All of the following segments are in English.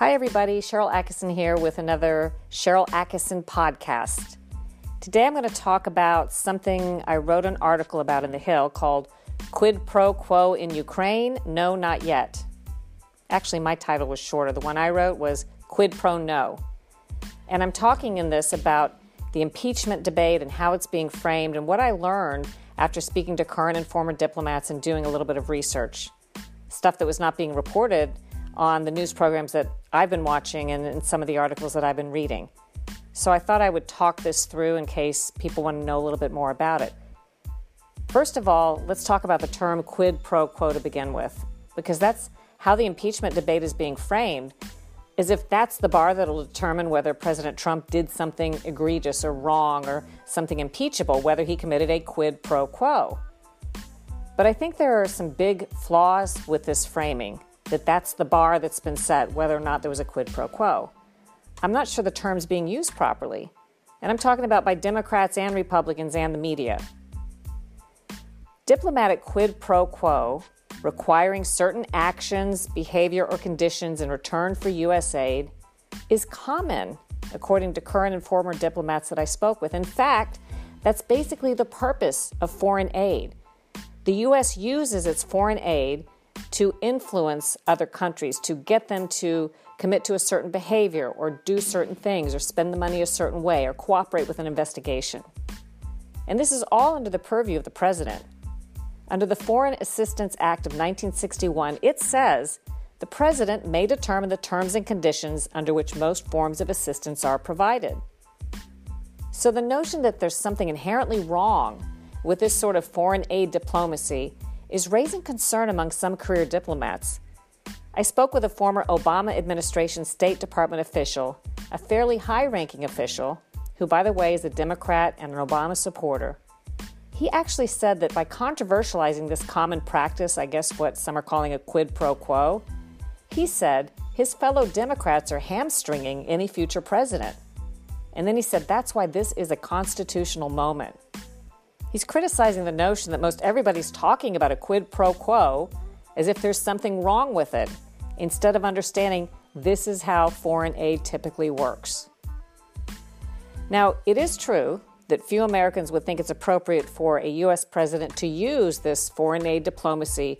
Hi, everybody. Sharyl Attkisson here with another Sharyl Attkisson podcast. Today I'm going to talk about something I wrote an article about in The Hill called Quid Pro Quo in Ukraine? No, not yet. Actually, my title was shorter. The one I wrote was Quid Pro No. And I'm talking in this about the impeachment debate and how it's being framed and what I learned after speaking to current and former diplomats and doing a little bit of research. Stuff that was not being reported on the news programs that I've been watching and in some of the articles that I've been reading. So I thought I would talk this through in case people want to know a little bit more about it. First of all, let's talk about the term quid pro quo to begin with, because that's how the impeachment debate is being framed, as if that's the bar that will determine whether President Trump did something egregious or wrong or something impeachable, whether he committed a quid pro quo. But I think there are some big flaws with this framing that that's the bar that's been set, whether or not there was a quid pro quo. I'm not sure the term's being used properly. And I'm talking about by Democrats and Republicans and the media. Diplomatic quid pro quo, requiring certain actions, behavior, or conditions in return for U.S. aid, is common, according to current and former diplomats that I spoke with. In fact, that's basically the purpose of foreign aid. The U.S. uses its foreign aid to influence other countries, to get them to commit to a certain behavior or do certain things or spend the money a certain way or cooperate with an investigation. And this is all under the purview of the president. Under the Foreign Assistance Act of 1961, it says the president may determine the terms and conditions under which most forms of assistance are provided. So the notion that there's something inherently wrong with this sort of foreign aid diplomacy is raising concern among some career diplomats. I spoke with a former Obama administration State Department official, a fairly high ranking official, who, by the way, is a Democrat and an Obama supporter. He actually said that by controversializing this common practice, I guess what some are calling a quid pro quo, he said his fellow Democrats are hamstringing any future president. And then he said that's why this is a constitutional moment. He's criticizing the notion that most everybody's talking about a quid pro quo as if there's something wrong with it, instead of understanding this is how foreign aid typically works. Now, it is true that few Americans would think it's appropriate for a U.S. president to use this foreign aid diplomacy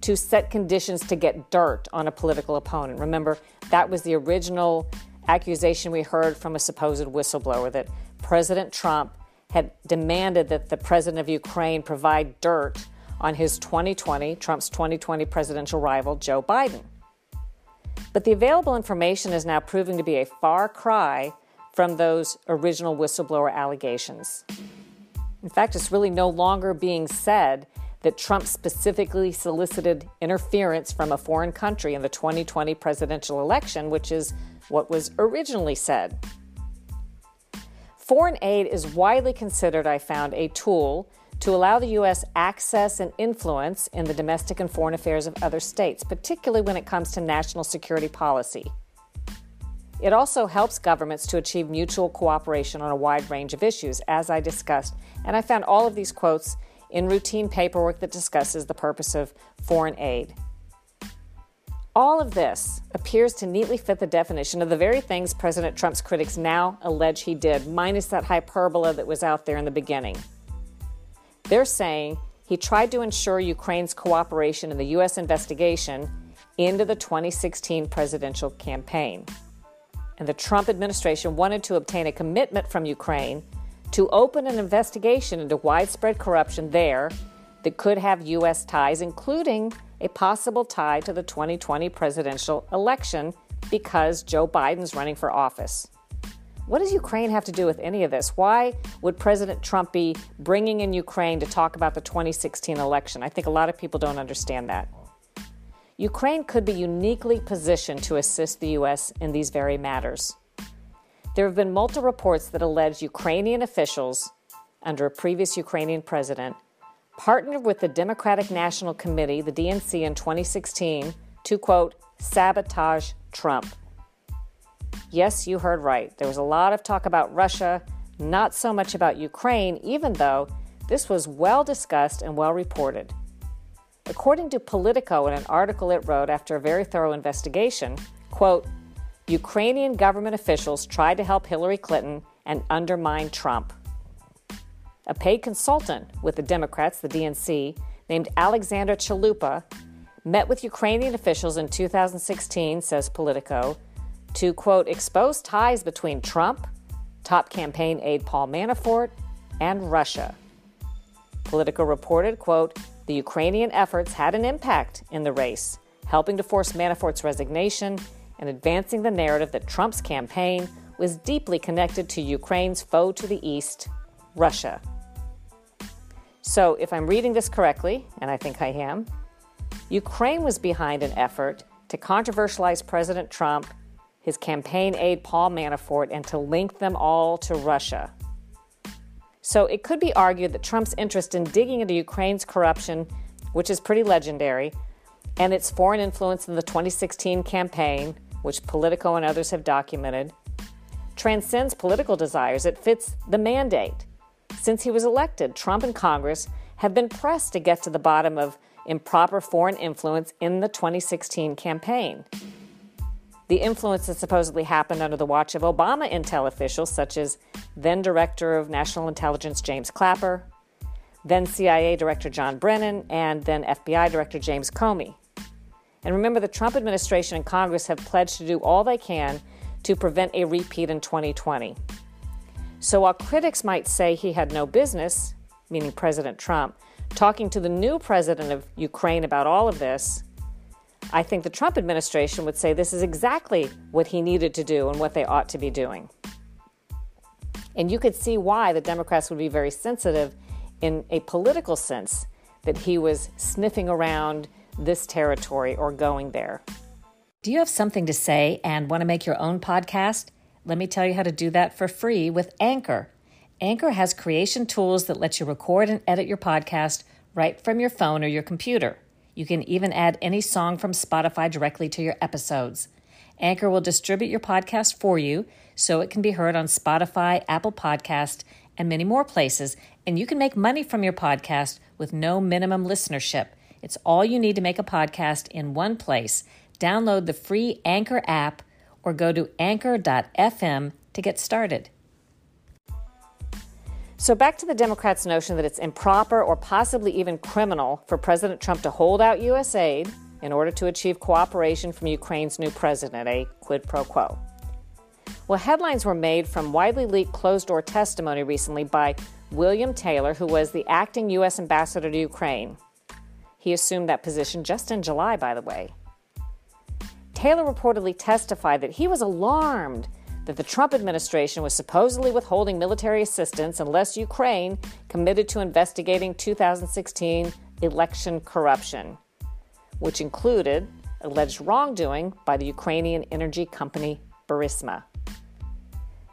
to set conditions to get dirt on a political opponent. Remember, that was the original accusation we heard from a supposed whistleblower that President Trump had demanded that the president of Ukraine provide dirt on his 2020, Trump's 2020 presidential rival, Joe Biden. But the available information is now proving to be a far cry from those original whistleblower allegations. In fact, it's really no longer being said that Trump specifically solicited interference from a foreign country in the 2020 presidential election, which is what was originally said. Foreign aid is widely considered, I found, a tool to allow the U.S. access and influence in the domestic and foreign affairs of other states, particularly when it comes to national security policy. It also helps governments to achieve mutual cooperation on a wide range of issues, as I discussed, and I found all of these quotes in routine paperwork that discusses the purpose of foreign aid. All of this appears to neatly fit the definition of the very things President Trump's critics now allege he did, minus that hyperbole that was out there in the beginning. They're saying he tried to ensure Ukraine's cooperation in the U.S. investigation into the 2016 presidential campaign. And the Trump administration wanted to obtain a commitment from Ukraine to open an investigation into widespread corruption there that could have U.S. ties, including a possible tie to the 2020 presidential election because Joe Biden's running for office. What does Ukraine have to do with any of this? Why would President Trump be bringing in Ukraine to talk about the 2016 election? I think a lot of people don't understand that. Ukraine could be uniquely positioned to assist the U.S. in these very matters. There have been multiple reports that allege Ukrainian officials, under a previous Ukrainian president, partnered with the Democratic National Committee, the DNC, in 2016 to, quote, sabotage Trump. Yes, you heard right. There was a lot of talk about Russia, not so much about Ukraine, even though this was well discussed and well reported. According to Politico in an article it wrote after a very thorough investigation, quote, Ukrainian government officials tried to help Hillary Clinton and undermine Trump. A paid consultant with the Democrats, the DNC, named Alexandra Chalupa, met with Ukrainian officials in 2016, says Politico, to, quote, expose ties between Trump, top campaign aide Paul Manafort, and Russia. Politico reported, quote, the Ukrainian efforts had an impact in the race, helping to force Manafort's resignation and advancing the narrative that Trump's campaign was deeply connected to Ukraine's foe to the east, Russia. So, if I'm reading this correctly, and I think I am, Ukraine was behind an effort to controversialize President Trump his campaign aide Paul Manafort and to link them all to Russia. So it could be argued that Trump's interest in digging into Ukraine's corruption, which is pretty legendary, and its foreign influence in the 2016 campaign, which Politico and others have documented, transcends political desires. It fits the mandate. Since he was elected, Trump and Congress have been pressed to get to the bottom of improper foreign influence in the 2016 campaign the influence that supposedly happened under the watch of Obama intel officials, such as then Director of National Intelligence James Clapper, then CIA Director John Brennan, and then FBI Director James Comey. And remember, the Trump administration and Congress have pledged to do all they can to prevent a repeat in 2020. So while critics might say he had no business, meaning President Trump, talking to the new president of Ukraine about all of this, I think the Trump administration would say this is exactly what he needed to do and what they ought to be doing. And you could see why the Democrats would be very sensitive in a political sense that he was sniffing around this territory or going there. Do you have something to say and want to make your own podcast? Let me tell you how to do that for free with Anchor. Anchor has creation tools that let you record and edit your podcast right from your phone or your computer. You can even add any song from Spotify directly to your episodes. Anchor will distribute your podcast for you so it can be heard on Spotify, Apple Podcast, and many more places, and you can make money from your podcast with no minimum listenership. It's all you need to make a podcast in one place. Download the free Anchor app or go to anchor.fm to get started. So, back to the Democrats' notion that it's improper or possibly even criminal for President Trump to hold out U.S. aid in order to achieve cooperation from Ukraine's new president, a quid pro quo. Well, headlines were made from widely leaked closed door testimony recently by William Taylor, who was the acting U.S. ambassador to Ukraine. He assumed that position just in July, by the way. Taylor reportedly testified that he was alarmed that the Trump administration was supposedly withholding military assistance unless Ukraine committed to investigating 2016 election corruption, which included alleged wrongdoing by the Ukrainian energy company Burisma.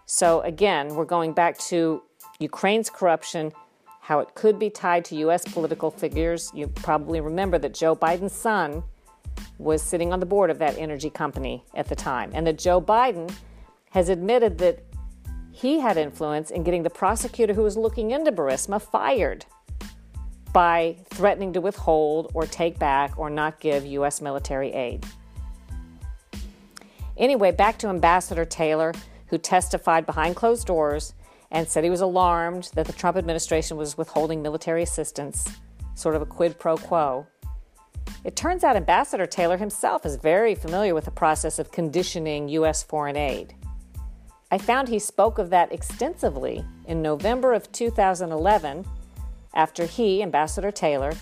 So, again, we're going back to Ukraine's corruption, how it could be tied to U.S. political figures. You probably remember that Joe Biden's son was sitting on the board of that energy company at the time, and that Joe Biden has admitted that he had influence in getting the prosecutor who was looking into Burisma fired by threatening to withhold or take back or not give U.S. military aid. Anyway, back to Ambassador Taylor, who testified behind closed doors and said he was alarmed that the Trump administration was withholding military assistance, sort of a quid pro quo. It turns out Ambassador Taylor himself is very familiar with the process of conditioning U.S. foreign aid. I found he spoke of that extensively in November of 2011 after he, Ambassador Taylor,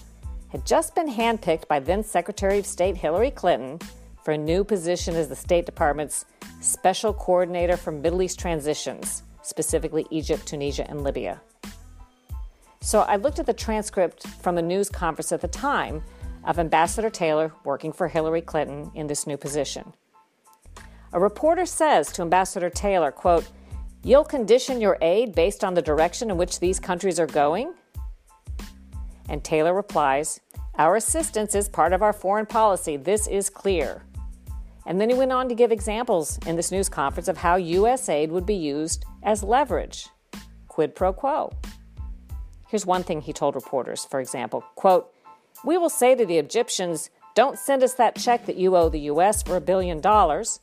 had just been handpicked by then Secretary of State Hillary Clinton for a new position as the State Department's Special Coordinator for Middle East Transitions, specifically Egypt, Tunisia, and Libya. So I looked at the transcript from a news conference at the time of Ambassador Taylor working for Hillary Clinton in this new position. A reporter says to Ambassador Taylor, quote, You'll condition your aid based on the direction in which these countries are going? And Taylor replies, Our assistance is part of our foreign policy. This is clear. And then he went on to give examples in this news conference of how U.S. aid would be used as leverage. Quid pro quo. Here's one thing he told reporters, for example, quote, "We will say to the Egyptians, don't send us that check that you owe the US for a billion dollars.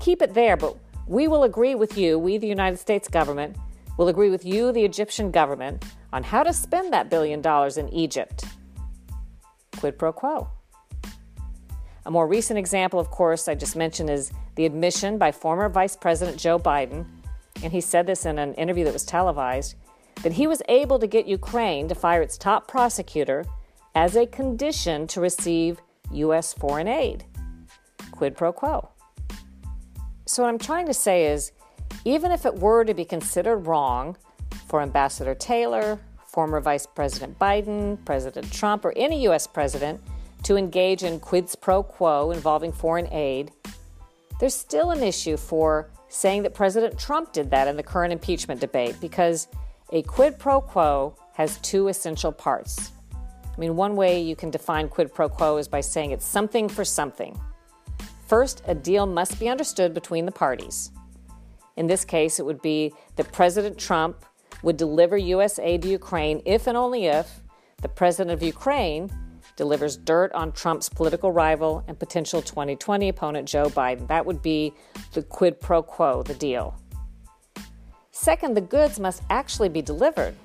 Keep it there, but we will agree with you, we the United States government, will agree with you, the Egyptian government, on how to spend that billion dollars in Egypt. Quid pro quo. A more recent example, of course, I just mentioned is the admission by former Vice President Joe Biden, and he said this in an interview that was televised, that he was able to get Ukraine to fire its top prosecutor as a condition to receive U.S. foreign aid. Quid pro quo. So, what I'm trying to say is even if it were to be considered wrong for Ambassador Taylor, former Vice President Biden, President Trump, or any U.S. president to engage in quid pro quo involving foreign aid, there's still an issue for saying that President Trump did that in the current impeachment debate because a quid pro quo has two essential parts. I mean, one way you can define quid pro quo is by saying it's something for something. First, a deal must be understood between the parties. In this case, it would be that President Trump would deliver U.S. aid to Ukraine if and only if the president of Ukraine delivers dirt on Trump's political rival and potential 2020 opponent Joe Biden. That would be the quid pro quo, the deal. Second, the goods must actually be delivered.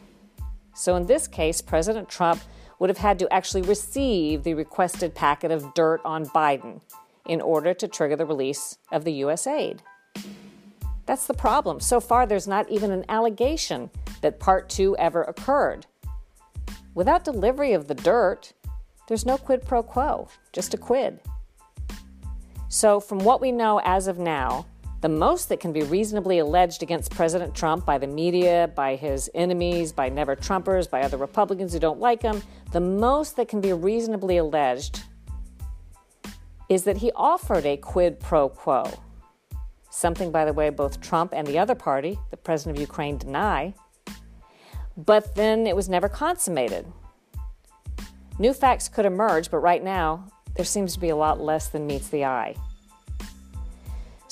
So in this case, President Trump would have had to actually receive the requested packet of dirt on Biden in order to trigger the release of the U.S. aid. That's the problem. So far, there's not even an allegation that Part 2 ever occurred. Without delivery of the dirt, there's no quid pro quo, just a quid. So, from what we know as of now, the most that can be reasonably alleged against President Trump by the media, by his enemies, by never Trumpers, by other Republicans who don't like him, the most that can be reasonably alleged is that he offered a quid pro quo. Something, by the way, both Trump and the other party, the president of Ukraine, deny. But then it was never consummated. New facts could emerge, but right now, there seems to be a lot less than meets the eye.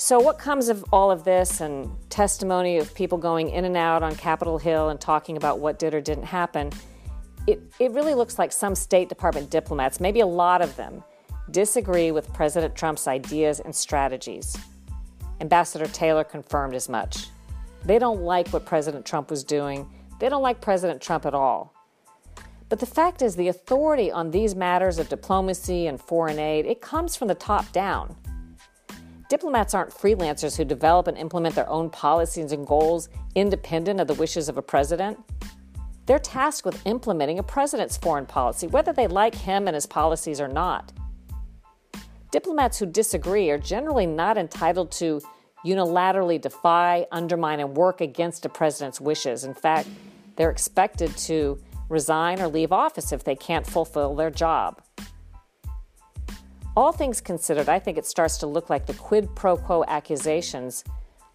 So, what comes of all of this and testimony of people going in and out on Capitol Hill and talking about what did or didn't happen? It, it really looks like some State Department diplomats, maybe a lot of them, disagree with President Trump's ideas and strategies. Ambassador Taylor confirmed as much. They don't like what President Trump was doing, they don't like President Trump at all. But the fact is, the authority on these matters of diplomacy and foreign aid, it comes from the top down. Diplomats aren't freelancers who develop and implement their own policies and goals independent of the wishes of a president. They're tasked with implementing a president's foreign policy, whether they like him and his policies or not. Diplomats who disagree are generally not entitled to unilaterally defy, undermine, and work against a president's wishes. In fact, they're expected to resign or leave office if they can't fulfill their job. All things considered, I think it starts to look like the quid pro quo accusations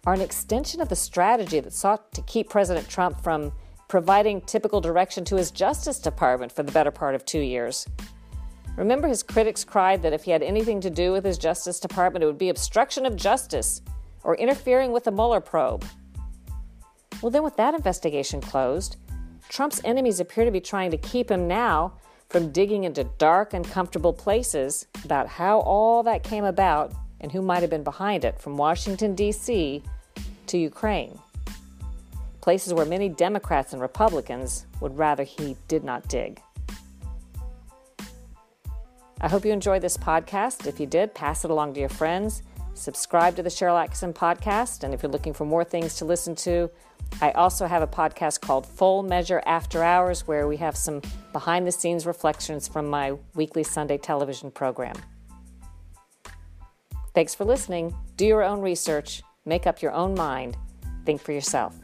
are an extension of the strategy that sought to keep President Trump from providing typical direction to his Justice Department for the better part of two years. Remember, his critics cried that if he had anything to do with his Justice Department, it would be obstruction of justice or interfering with the Mueller probe. Well, then, with that investigation closed, Trump's enemies appear to be trying to keep him now from digging into dark, uncomfortable places about how all that came about and who might have been behind it, from Washington, D.C. to Ukraine. Places where many Democrats and Republicans would rather he did not dig. I hope you enjoyed this podcast. If you did, pass it along to your friends. Subscribe to the Sharyl Attkisson podcast. And if you're looking for more things to listen to, I also have a podcast called Full Measure After Hours, where we have some behind the scenes reflections from my weekly Sunday television program. Thanks for listening. Do your own research, make up your own mind, think for yourself.